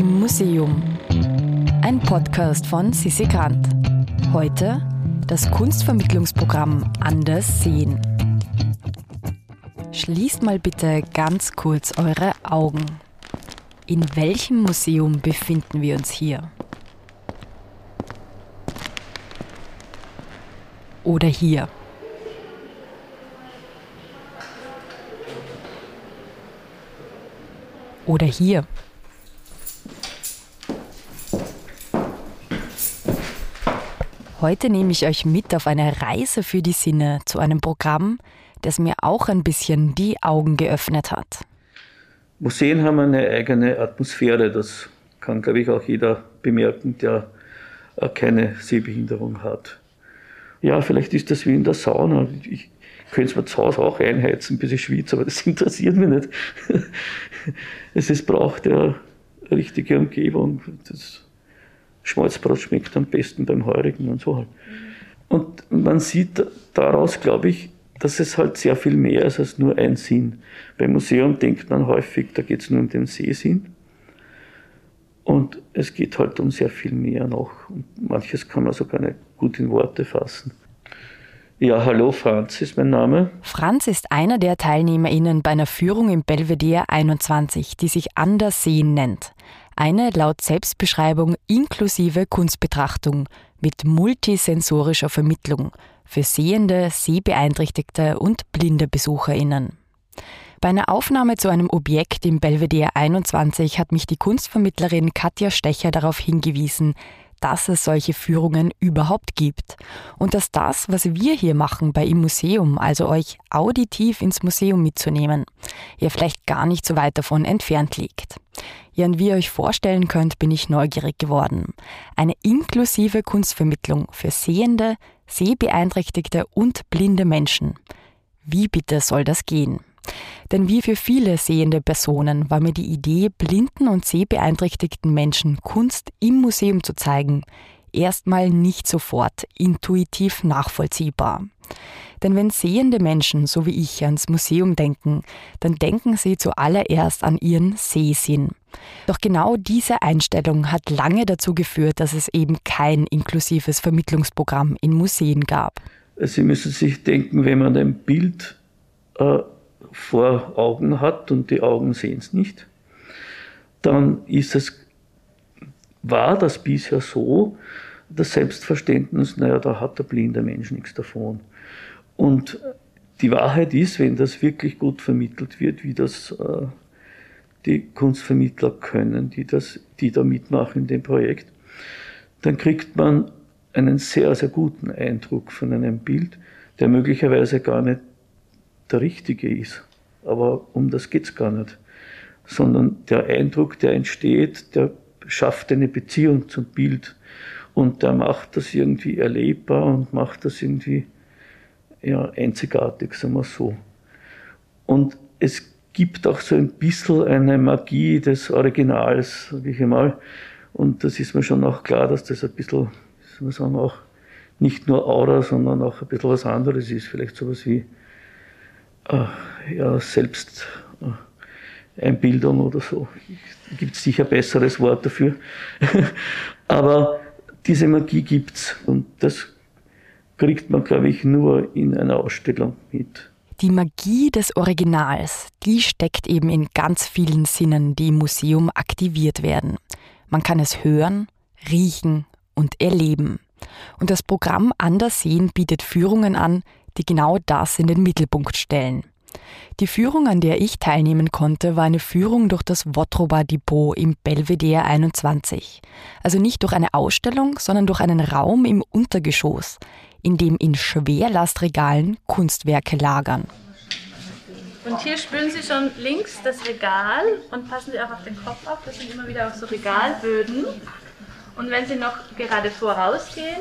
Im Museum. Ein Podcast von Sissi Grant. Heute das Kunstvermittlungsprogramm Anders sehen. Schließt mal bitte ganz kurz eure Augen. In welchem Museum befinden wir uns hier? Oder hier? Oder hier? Heute nehme ich euch mit auf eine Reise für die Sinne zu einem Programm, das mir auch ein bisschen die Augen geöffnet hat. Museen haben eine eigene Atmosphäre, das kann, glaube ich, auch jeder bemerken, der keine Sehbehinderung hat. Ja, vielleicht ist das wie in der Sauna. Ich könnte es mir zu Hause auch einheizen, bis ich schwitze, aber das interessiert mich nicht. es ist, braucht ja richtige Umgebung. Das Schmalzbrot schmeckt am besten beim Heurigen und so halt. Und man sieht daraus, glaube ich, dass es halt sehr viel mehr ist als nur ein Sinn. Beim Museum denkt man häufig, da geht es nur um den Sehsinn. Und es geht halt um sehr viel mehr noch. Und manches kann man sogar nicht gut in Worte fassen. Ja, hallo, Franz ist mein Name. Franz ist einer der TeilnehmerInnen bei einer Führung im Belvedere 21, die sich Anders sehen nennt. Eine laut Selbstbeschreibung inklusive Kunstbetrachtung mit multisensorischer Vermittlung für sehende, sehbeeinträchtigte und blinde BesucherInnen. Bei einer Aufnahme zu einem Objekt im Belvedere 21 hat mich die Kunstvermittlerin Katja Stecher darauf hingewiesen, dass es solche Führungen überhaupt gibt und dass das, was wir hier machen bei im Museum, also euch auditiv ins Museum mitzunehmen, ja vielleicht gar nicht so weit davon entfernt liegt. Ja, und wie ihr euch vorstellen könnt, bin ich neugierig geworden. Eine inklusive Kunstvermittlung für sehende, sehbeeinträchtigte und blinde Menschen. Wie bitte soll das gehen? Denn wie für viele sehende Personen war mir die Idee, blinden und sehbeeinträchtigten Menschen Kunst im Museum zu zeigen, erstmal nicht sofort intuitiv nachvollziehbar. Denn wenn sehende Menschen, so wie ich, ans Museum denken, dann denken sie zuallererst an ihren Sehsinn. Doch genau diese Einstellung hat lange dazu geführt, dass es eben kein inklusives Vermittlungsprogramm in Museen gab. Sie müssen sich denken, wenn man ein Bild äh, vor Augen hat und die Augen sehen es nicht, dann ist es, war das bisher so, das Selbstverständnis, naja, da hat der blinde Mensch nichts davon. Und die Wahrheit ist, wenn das wirklich gut vermittelt wird, wie das äh, die Kunstvermittler können, die, das, die da mitmachen in dem Projekt, dann kriegt man einen sehr, sehr guten Eindruck von einem Bild, der möglicherweise gar nicht der richtige ist. Aber um das geht es gar nicht. Sondern der Eindruck, der entsteht, der schafft eine Beziehung zum Bild. Und der macht das irgendwie erlebbar und macht das irgendwie ja, einzigartig, sagen wir so. Und es gibt auch so ein bisschen eine Magie des Originals, sage ich einmal. Und das ist mir schon auch klar, dass das ein bisschen, soll man sagen, auch nicht nur Aura, sondern auch ein bisschen was anderes ist. Vielleicht sowas wie äh, ja, Selbsteinbildung äh, oder so. Gibt es sicher besseres Wort dafür. Aber diese Magie gibt es und das kriegt man, glaube ich, nur in einer Ausstellung mit. Die Magie des Originals, die steckt eben in ganz vielen Sinnen, die im Museum aktiviert werden. Man kann es hören, riechen und erleben. Und das Programm Anders sehen bietet Führungen an, die genau das in den Mittelpunkt stellen. Die Führung, an der ich teilnehmen konnte, war eine Führung durch das Wotroba Depot im Belvedere 21. Also nicht durch eine Ausstellung, sondern durch einen Raum im Untergeschoss, in dem in Schwerlastregalen Kunstwerke lagern. Und hier spüren Sie schon links das Regal und passen Sie auch auf den Kopf auf. Das sind immer wieder auch so Regalböden. Und wenn Sie noch gerade vorausgehen,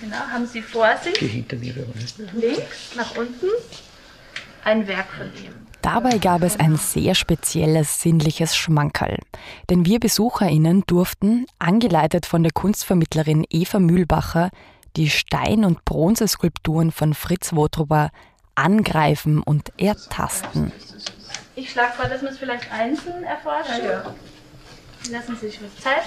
genau, haben Sie vor sich links nach unten ein Werk von ihm. Dabei gab es ein sehr spezielles sinnliches Schmankerl. Denn wir BesucherInnen durften, angeleitet von der Kunstvermittlerin Eva Mühlbacher, die Stein- und Bronzeskulpturen von Fritz Wotrober angreifen und ertasten. Ich schlage vor, dass wir es vielleicht einzeln erforschen. Ja, ja. Lassen Sie sich mit Zeit.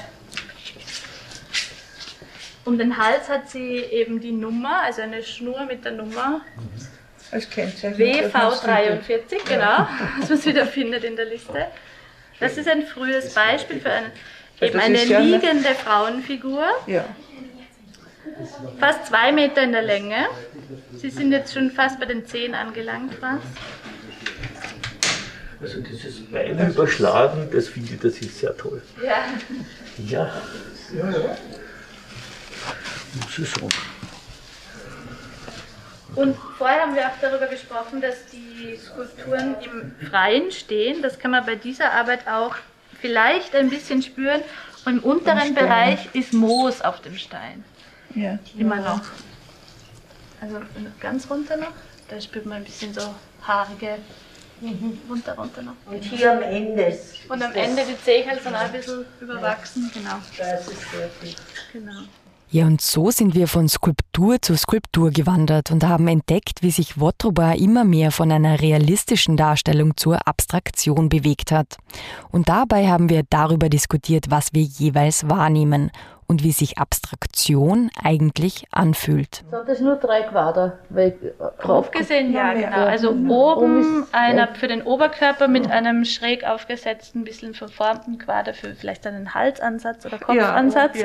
Um den Hals hat sie eben die Nummer, also eine Schnur mit der Nummer. Kennzeichen. WV43, genau, was man wieder findet in der Liste. Das ist ein frühes Beispiel für eine, eben ja eine- liegende Frauenfigur, Ja. Fast zwei Meter in der Länge. Sie sind jetzt schon fast bei den Zehen angelangt, was? Also dieses Bein überschlagen, das finde ich, das ist sehr toll. Ja. Ja. Ja, ja. Muss ich sagen. Und vorher haben wir auch darüber gesprochen, dass die Skulpturen im Freien stehen. Das kann man bei dieser Arbeit auch vielleicht ein bisschen spüren. Und im unteren. Bereich ist Moos auf dem Stein. Ja. Immer noch. Also ganz runter noch. Da spürt man ein bisschen so haarige. Runter, runter noch. Und hier am Ende. Und am Ende die Zehen sind auch ein bisschen überwachsen. Genau. Das ist fertig. genau. Ja, und so sind wir von Skulptur zu Skulptur gewandert und haben entdeckt, wie sich Wotroba immer mehr von einer realistischen Darstellung zur Abstraktion bewegt hat. Und dabei haben wir darüber diskutiert, was wir jeweils wahrnehmen und wie sich Abstraktion eigentlich anfühlt. Sind das nur drei Quader? Äh, Grob gesehen, ja, genau. Also Oben oben einer für den Oberkörper mit einem schräg aufgesetzten, bisschen verformten Quader für vielleicht einen Halsansatz oder Kopfansatz.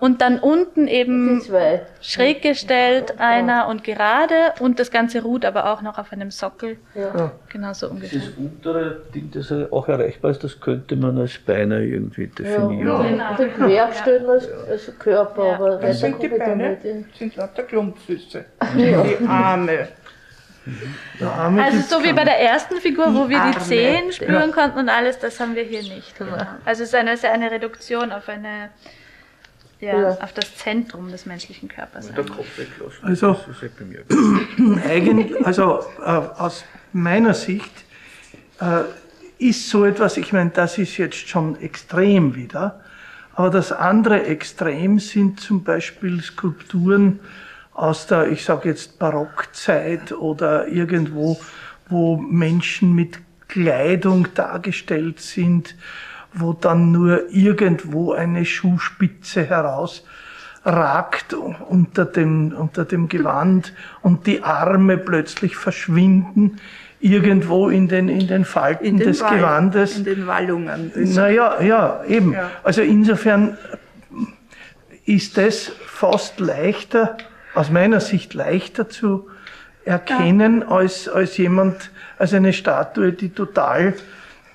Und dann unten eben schräg gestellt einer und gerade und das Ganze ruht aber auch noch auf einem Sockel. Ja. Genau so ungefähr. Das untere Ding, das auch erreichbar ist, das könnte man als Beine irgendwie definieren. Ja. Genau. Den Querstellen als, als Körper, Ja. aber Das sind die Beine, nicht hin. sind lauter Klumpfüße. Die Arme. Der Arme Also so wie bei der ersten Figur, wo wir die. Zehen spüren konnten und alles, das haben wir hier nicht. Also es ist eine, sehr eine Reduktion auf eine ja, Ja. auf das Zentrum des menschlichen Körpers. Der Kopf weglassen. Also- das ist ja bei mir. Eigentlich, also äh, aus meiner Sicht äh, ist so etwas, ich meine, das ist jetzt schon extrem wieder, aber das andere Extrem sind zum Beispiel Skulpturen aus der, ich sage jetzt Barockzeit oder irgendwo, wo Menschen mit Kleidung dargestellt sind, wo dann nur irgendwo eine Schuhspitze heraus ragt unter dem, unter dem Gewand und die Arme plötzlich verschwinden irgendwo in den, in den Falten In den des Wall- Gewandes. In den Wallungen. Das- Naja, ja, eben. Ja. Also insofern ist es fast leichter, aus meiner Sicht leichter zu erkennen, als, als jemand, als eine Statue, die total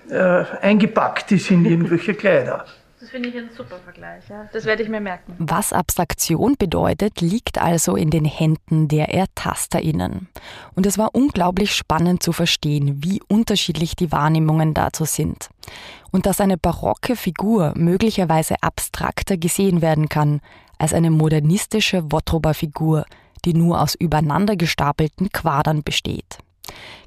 äh, eingepackt ist in irgendwelche Kleider. Das finde ich ein super Vergleich. Ja. Das werde ich mir merken. Was Abstraktion bedeutet, liegt also in den Händen der ErtasterInnen. Und es war unglaublich spannend zu verstehen, wie unterschiedlich die Wahrnehmungen dazu sind. Und dass eine barocke Figur möglicherweise abstrakter gesehen werden kann als eine modernistische Wotroba-Figur, die nur aus übereinander gestapelten Quadern besteht.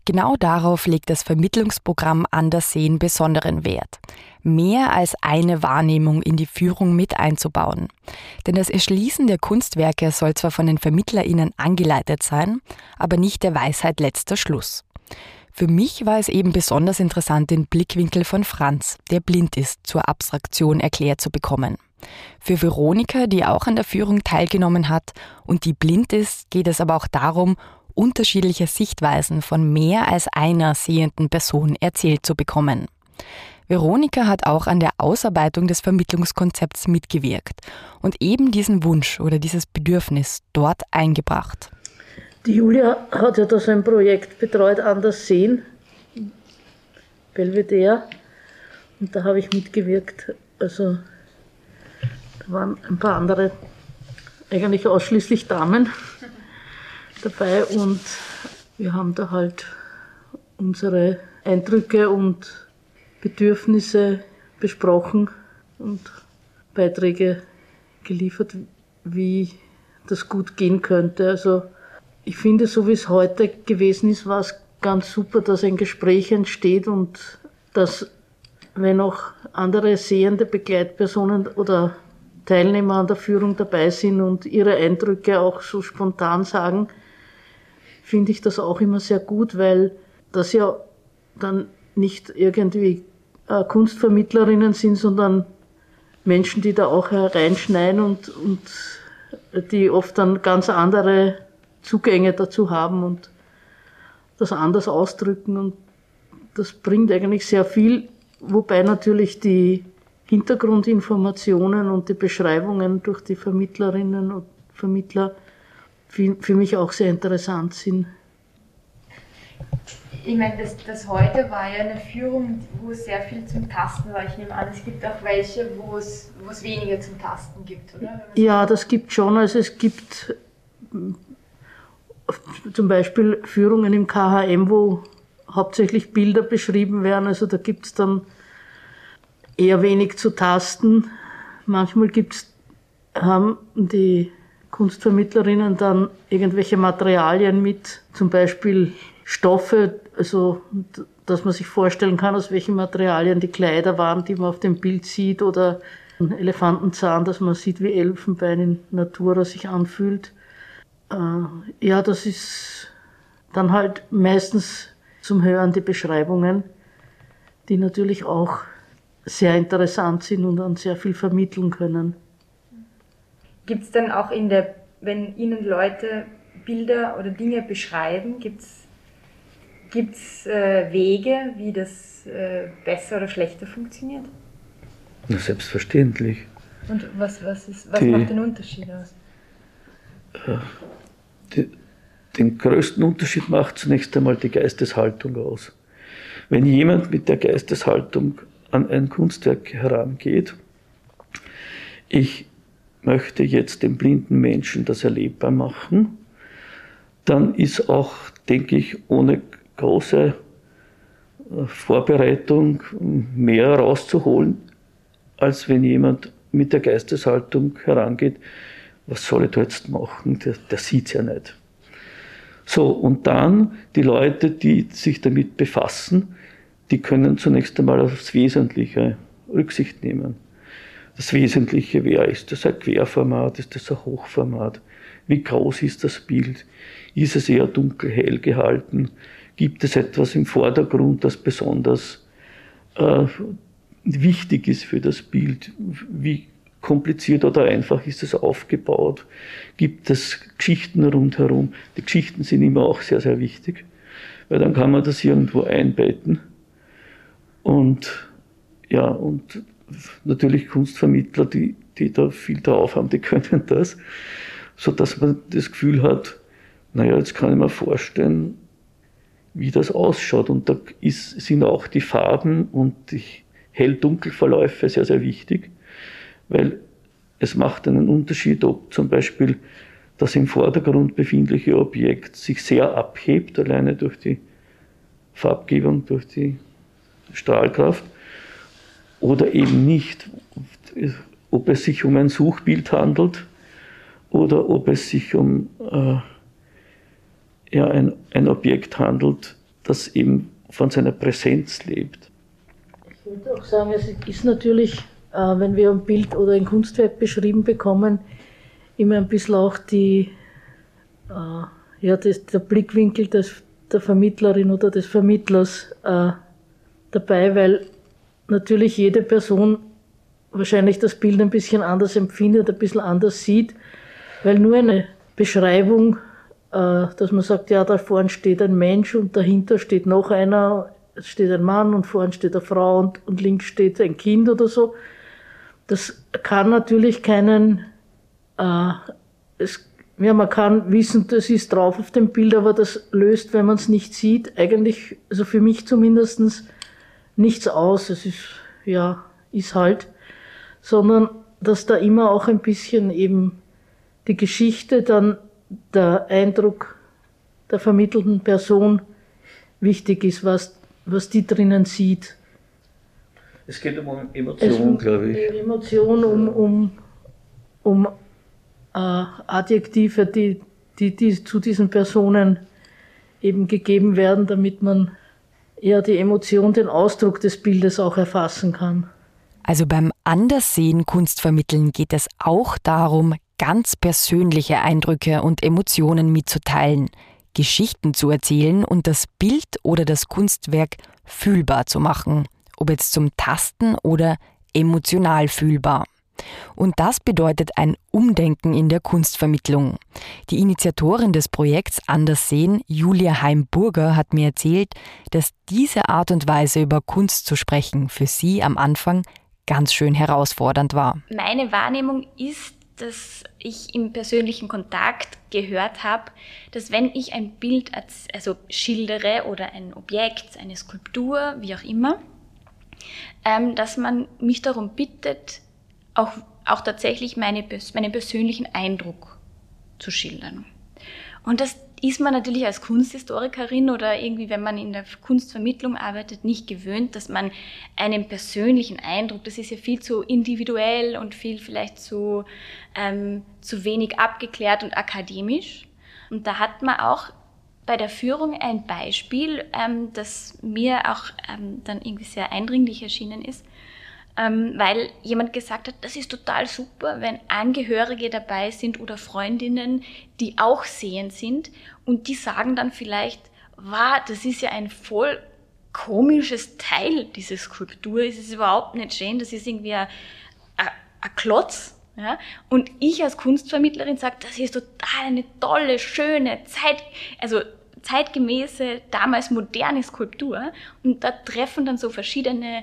Genau darauf legt das Vermittlungsprogramm Andersehen besonderen Wert, mehr als eine Wahrnehmung in die Führung mit einzubauen. Denn das Erschließen der Kunstwerke soll zwar von den VermittlerInnen angeleitet sein, aber nicht der Weisheit letzter Schluss. Für mich war es eben besonders interessant, den Blickwinkel von Franz, der blind ist, zur Abstraktion erklärt zu bekommen. Für Veronika, die auch an der Führung teilgenommen hat und die blind ist, geht es aber auch darum, unterschiedliche Sichtweisen von mehr als einer sehenden Person erzählt zu bekommen. Veronika hat auch an der Ausarbeitung des Vermittlungskonzepts mitgewirkt und eben diesen Wunsch oder dieses Bedürfnis dort eingebracht. Die Julia hat ja da so ein Projekt betreut, Anders sehen, Belvedere. Und da habe ich mitgewirkt. Also da waren ein paar andere, eigentlich ausschließlich Damen dabei. Und wir haben da halt unsere Eindrücke und Bedürfnisse besprochen und Beiträge geliefert, wie das gut gehen könnte. Also ich finde, so wie es heute gewesen ist, war es ganz super, dass ein Gespräch entsteht und dass, wenn auch andere sehende Begleitpersonen oder Teilnehmer an der Führung dabei sind und ihre Eindrücke auch so spontan sagen, finde ich das auch immer sehr gut, weil das ja dann nicht irgendwie äh, Kunstvermittlerinnen sind, sondern Menschen, die da auch hereinschneiden und, und die oft dann ganz andere Zugänge dazu haben und das anders ausdrücken. Und das bringt eigentlich sehr viel, wobei natürlich die Hintergrundinformationen und die Beschreibungen durch die Vermittlerinnen und Vermittler für, für mich auch sehr interessant sind. Ich meine, das, das heute war ja eine Führung, wo es sehr viel zum Tasten war. Ich nehme an, es gibt auch welche, wo es, wo es weniger zum Tasten gibt, oder? Ja, das gibt schon. Also es gibt zum Beispiel Führungen im KHM, wo hauptsächlich Bilder beschrieben werden. Also da gibt es dann eher wenig zu tasten. Manchmal gibt's, haben die Kunstvermittlerinnen dann irgendwelche Materialien mit, zum Beispiel Stoffe, also dass man sich vorstellen kann, aus welchen Materialien die Kleider waren, die man auf dem Bild sieht, oder ein Elefantenzahn, dass man sieht, wie Elfenbein in Natura sich anfühlt. Äh, ja, das ist dann halt meistens zum Hören die Beschreibungen, die natürlich auch sehr interessant sind und dann sehr viel vermitteln können. Gibt es dann auch in der, wenn Ihnen Leute Bilder oder Dinge beschreiben, gibt es gibt's, äh, Wege, wie das äh, besser oder schlechter funktioniert? Na, selbstverständlich. Und was, was, ist, was Die- macht den Unterschied aus? Die, den größten Unterschied macht zunächst einmal die Geisteshaltung aus. Wenn jemand mit der Geisteshaltung an ein Kunstwerk herangeht, ich möchte jetzt dem blinden Menschen das erlebbar machen, dann ist auch, denke ich, ohne große äh, Vorbereitung mehr rauszuholen, als wenn jemand mit der Geisteshaltung herangeht, was soll ich da jetzt machen? Der, der sieht es ja nicht. So, und dann die Leute, die sich damit befassen, die können zunächst einmal aufs Wesentliche Rücksicht nehmen. Das Wesentliche wäre, ist das ein Querformat, ist das ein Hochformat? Wie groß ist das Bild? Ist es eher dunkel-hell gehalten? Gibt es etwas im Vordergrund, das besonders äh, wichtig ist für das Bild? Wie kompliziert oder einfach ist es aufgebaut? Gibt es Geschichten rundherum? Die Geschichten sind immer auch sehr, sehr wichtig, weil dann kann man das irgendwo einbetten. Und ja, und natürlich Kunstvermittler, die, die da viel drauf haben, die können das, so dass man das Gefühl hat, naja, jetzt kann ich mir vorstellen, wie das ausschaut. Und da ist, sind auch die Farben und die Hell-Dunkel-Verläufe sehr, sehr wichtig, weil es macht einen Unterschied, ob zum Beispiel das im Vordergrund befindliche Objekt sich sehr abhebt, alleine durch die Farbgebung, durch die Strahlkraft, oder eben nicht, ob es sich um ein Suchbild handelt oder ob es sich um äh, ja, ein, ein Objekt handelt, das eben von seiner Präsenz lebt. Ich würde auch sagen, es ist natürlich, äh, wenn wir ein Bild oder ein Kunstwerk beschrieben bekommen, immer ein bisschen auch die, äh, ja, das, der Blickwinkel des, der Vermittlerin oder des Vermittlers äh, dabei, weil natürlich jede Person wahrscheinlich das Bild ein bisschen anders empfindet, ein bisschen anders sieht, weil nur eine Beschreibung, dass man sagt, ja, da vorne steht ein Mensch und dahinter steht noch einer, es steht ein Mann und vorne steht eine Frau und, und links steht ein Kind oder so, das kann natürlich keinen, äh, es, ja, man kann wissen, das ist drauf auf dem Bild, aber das löst, wenn man es nicht sieht, eigentlich, also für mich zumindestens nichts aus. Es ist, ja, ist halt, sondern dass da immer auch ein bisschen eben die Geschichte, dann der Eindruck der vermittelten Person wichtig ist, was, was die drinnen sieht. Es geht um Emotion, glaube ich. Emotion, um, um, um äh, Adjektive, die, die, die zu diesen Personen eben gegeben werden, damit man ja die Emotion, den Ausdruck des Bildes auch erfassen kann. Also beim Anderssehen Kunstvermitteln geht es auch darum, ganz persönliche Eindrücke und Emotionen mitzuteilen, Geschichten zu erzählen und das Bild oder das Kunstwerk fühlbar zu machen, ob jetzt zum Tasten oder emotional fühlbar. Und das bedeutet ein Umdenken in der Kunstvermittlung. Die Initiatorin des Projekts Anders sehen, Julia Heimburger, hat mir erzählt, dass diese Art und Weise über Kunst zu sprechen für sie am Anfang ganz schön herausfordernd war. Meine Wahrnehmung ist, dass ich im persönlichen Kontakt gehört habe, dass wenn ich ein Bild als, also schildere oder ein Objekt, eine Skulptur, wie auch immer, ähm, dass man mich darum bittet, auch, auch tatsächlich meine, meinen persönlichen Eindruck zu schildern. Und das ist man natürlich als Kunsthistorikerin oder irgendwie, wenn man in der Kunstvermittlung arbeitet, nicht gewöhnt, dass man einen persönlichen Eindruck, das ist ja viel zu individuell und viel vielleicht zu, ähm, zu wenig abgeklärt und akademisch. Und da hat man auch bei der Führung ein Beispiel, ähm, das mir auch ähm, dann irgendwie sehr eindringlich erschienen ist ähm, weil jemand gesagt hat, das ist total super, wenn Angehörige dabei sind oder Freundinnen, die auch sehend sind und die sagen dann vielleicht, wow, das ist ja ein voll komisches Teil dieser Skulptur, es ist überhaupt nicht schön, das ist irgendwie ein, Klotz. Ja? Und ich als Kunstvermittlerin sage, das ist total eine tolle, schöne, Zeit, also zeitgemäße, damals moderne Skulptur. Und da treffen dann so verschiedene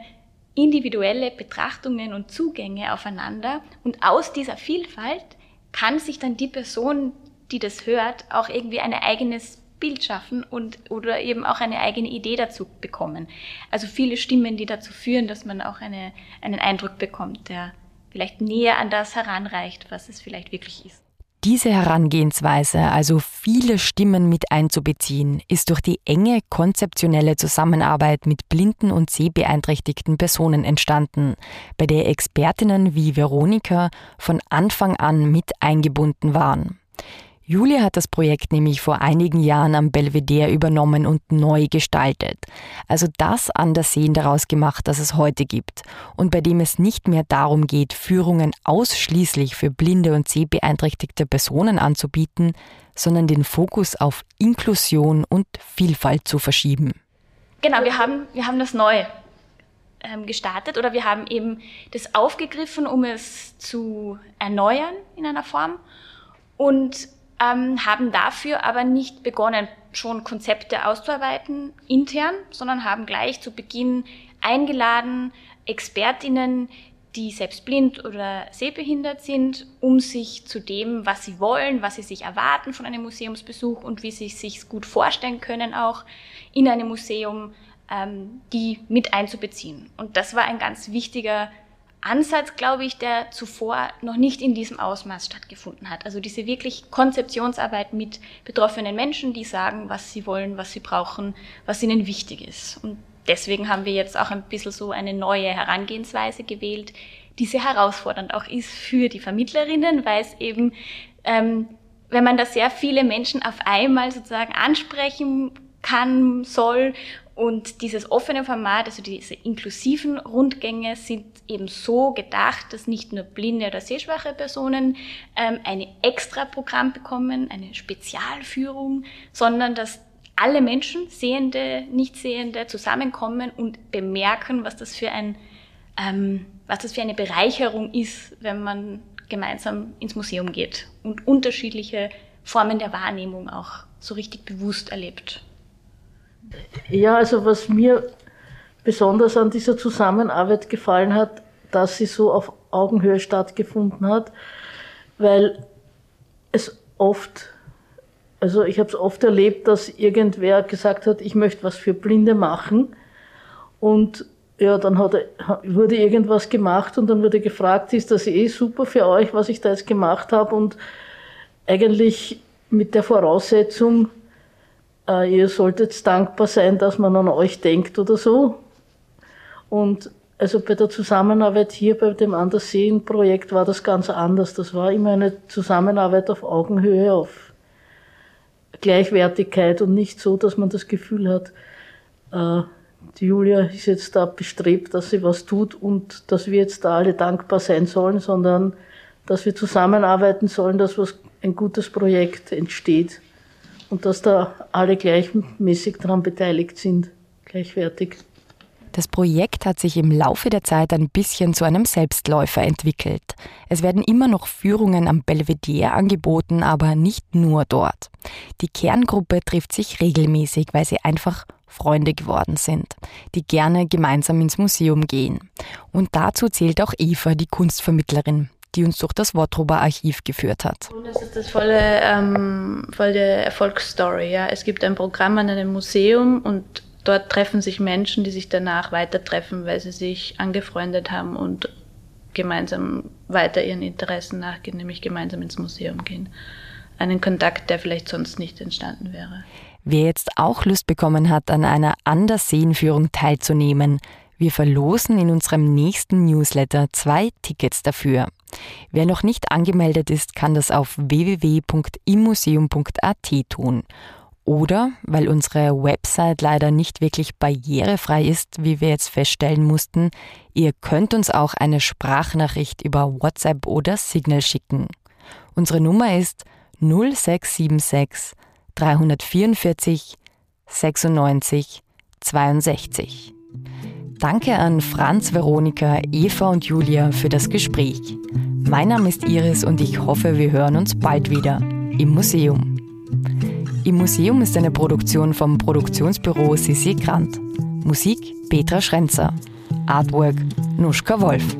individuelle Betrachtungen und Zugänge aufeinander und aus dieser Vielfalt kann sich dann die Person, die das hört, auch irgendwie ein eigenes Bild schaffen und oder eben auch eine eigene Idee dazu bekommen. Also viele Stimmen, die dazu führen, dass man auch eine, einen Eindruck bekommt, der vielleicht näher an das heranreicht, was es vielleicht wirklich ist. Diese Herangehensweise, also viele Stimmen mit einzubeziehen, ist durch die enge konzeptionelle Zusammenarbeit mit blinden und sehbeeinträchtigten Personen entstanden, bei der Expertinnen wie Veronika von Anfang an mit eingebunden waren. Julia hat das Projekt nämlich vor einigen Jahren am Belvedere übernommen und neu gestaltet. Also das Andersehen daraus gemacht, das es heute gibt und bei dem es nicht mehr darum geht, Führungen ausschließlich für blinde und sehbeeinträchtigte Personen anzubieten, sondern den Fokus auf Inklusion und Vielfalt zu verschieben. Genau, wir haben, wir haben das neu ähm, gestartet oder wir haben eben das aufgegriffen, um es zu erneuern in einer Form und ähm, haben dafür aber nicht begonnen, schon Konzepte auszuarbeiten intern, sondern haben gleich zu Beginn eingeladen, Expertinnen, die selbst blind oder sehbehindert sind, um sich zu dem, was sie wollen, was sie sich erwarten von einem Museumsbesuch und wie sie sich gut vorstellen können, auch in einem Museum, ähm, die mit einzubeziehen. Und das war ein ganz wichtiger Ansatz, glaube ich, der zuvor noch nicht in diesem Ausmaß stattgefunden hat. Also diese wirklich Konzeptionsarbeit mit betroffenen Menschen, die sagen, was sie wollen, was sie brauchen, was ihnen wichtig ist. Und deswegen haben wir jetzt auch ein bisschen so eine neue Herangehensweise gewählt, die sehr herausfordernd auch ist für die Vermittlerinnen, weil es eben, ähm, wenn man da sehr viele Menschen auf einmal sozusagen ansprechen kann, soll und dieses offene Format, also diese inklusiven Rundgänge sind eben so gedacht, dass nicht nur blinde oder sehschwache Personen ähm, ein extra Programm bekommen, eine Spezialführung, sondern dass alle Menschen, Sehende, Nichtsehende, zusammenkommen und bemerken, was das für ein, ähm, was das für eine Bereicherung ist, wenn man gemeinsam ins Museum geht und unterschiedliche Formen der Wahrnehmung auch so richtig bewusst erlebt. Ja, also was mir besonders an dieser Zusammenarbeit gefallen hat, dass sie so auf Augenhöhe stattgefunden hat, weil es oft, also ich habe es oft erlebt, dass irgendwer gesagt hat, ich möchte was für Blinde machen. Und ja, dann hat, wurde irgendwas gemacht und dann wurde gefragt, ist das eh super für euch, was ich da jetzt gemacht habe und eigentlich mit der Voraussetzung, äh, ihr solltet dankbar sein, dass man an euch denkt oder so. Und also bei der Zusammenarbeit hier bei dem Anderseen-Projekt war das ganz anders. Das war immer eine Zusammenarbeit auf Augenhöhe, auf Gleichwertigkeit und nicht so, dass man das Gefühl hat, äh, die Julia ist jetzt da bestrebt, dass sie was tut und dass wir jetzt da alle dankbar sein sollen, sondern dass wir zusammenarbeiten sollen, dass was ein gutes Projekt entsteht und dass da alle gleichmäßig daran beteiligt sind, gleichwertig. Das Projekt hat sich im Laufe der Zeit ein bisschen zu einem Selbstläufer entwickelt. Es werden immer noch Führungen am Belvedere angeboten, aber nicht nur dort. Die Kerngruppe trifft sich regelmäßig, weil sie einfach Freunde geworden sind, die gerne gemeinsam ins Museum gehen. Und dazu zählt auch Eva, die Kunstvermittlerin, die uns durch das Wortrober Archiv geführt hat. Und das ist das volle, ähm, volle Erfolgsstory. Ja. Es gibt ein Programm an einem Museum und dort treffen sich Menschen, die sich danach weiter treffen, weil sie sich angefreundet haben und gemeinsam weiter ihren Interessen nachgehen, nämlich gemeinsam ins Museum gehen. Einen Kontakt, der vielleicht sonst nicht entstanden wäre. Wer jetzt auch Lust bekommen hat, an einer Anderseenführung teilzunehmen, wir verlosen in unserem nächsten Newsletter zwei Tickets dafür. Wer noch nicht angemeldet ist, kann das auf www.immuseum.at tun. Oder, weil unsere Website leider nicht wirklich barrierefrei ist, wie wir jetzt feststellen mussten, ihr könnt uns auch eine Sprachnachricht über WhatsApp oder Signal schicken. Unsere Nummer ist 0676 344 96 62. Danke an Franz, Veronika, Eva und Julia für das Gespräch. Mein Name ist Iris und ich hoffe, wir hören uns bald wieder im Museum. Im Museum ist eine Produktion vom Produktionsbüro Sissi Grant. Musik Petra Schrenzer. Artwork Nuschka Wolf.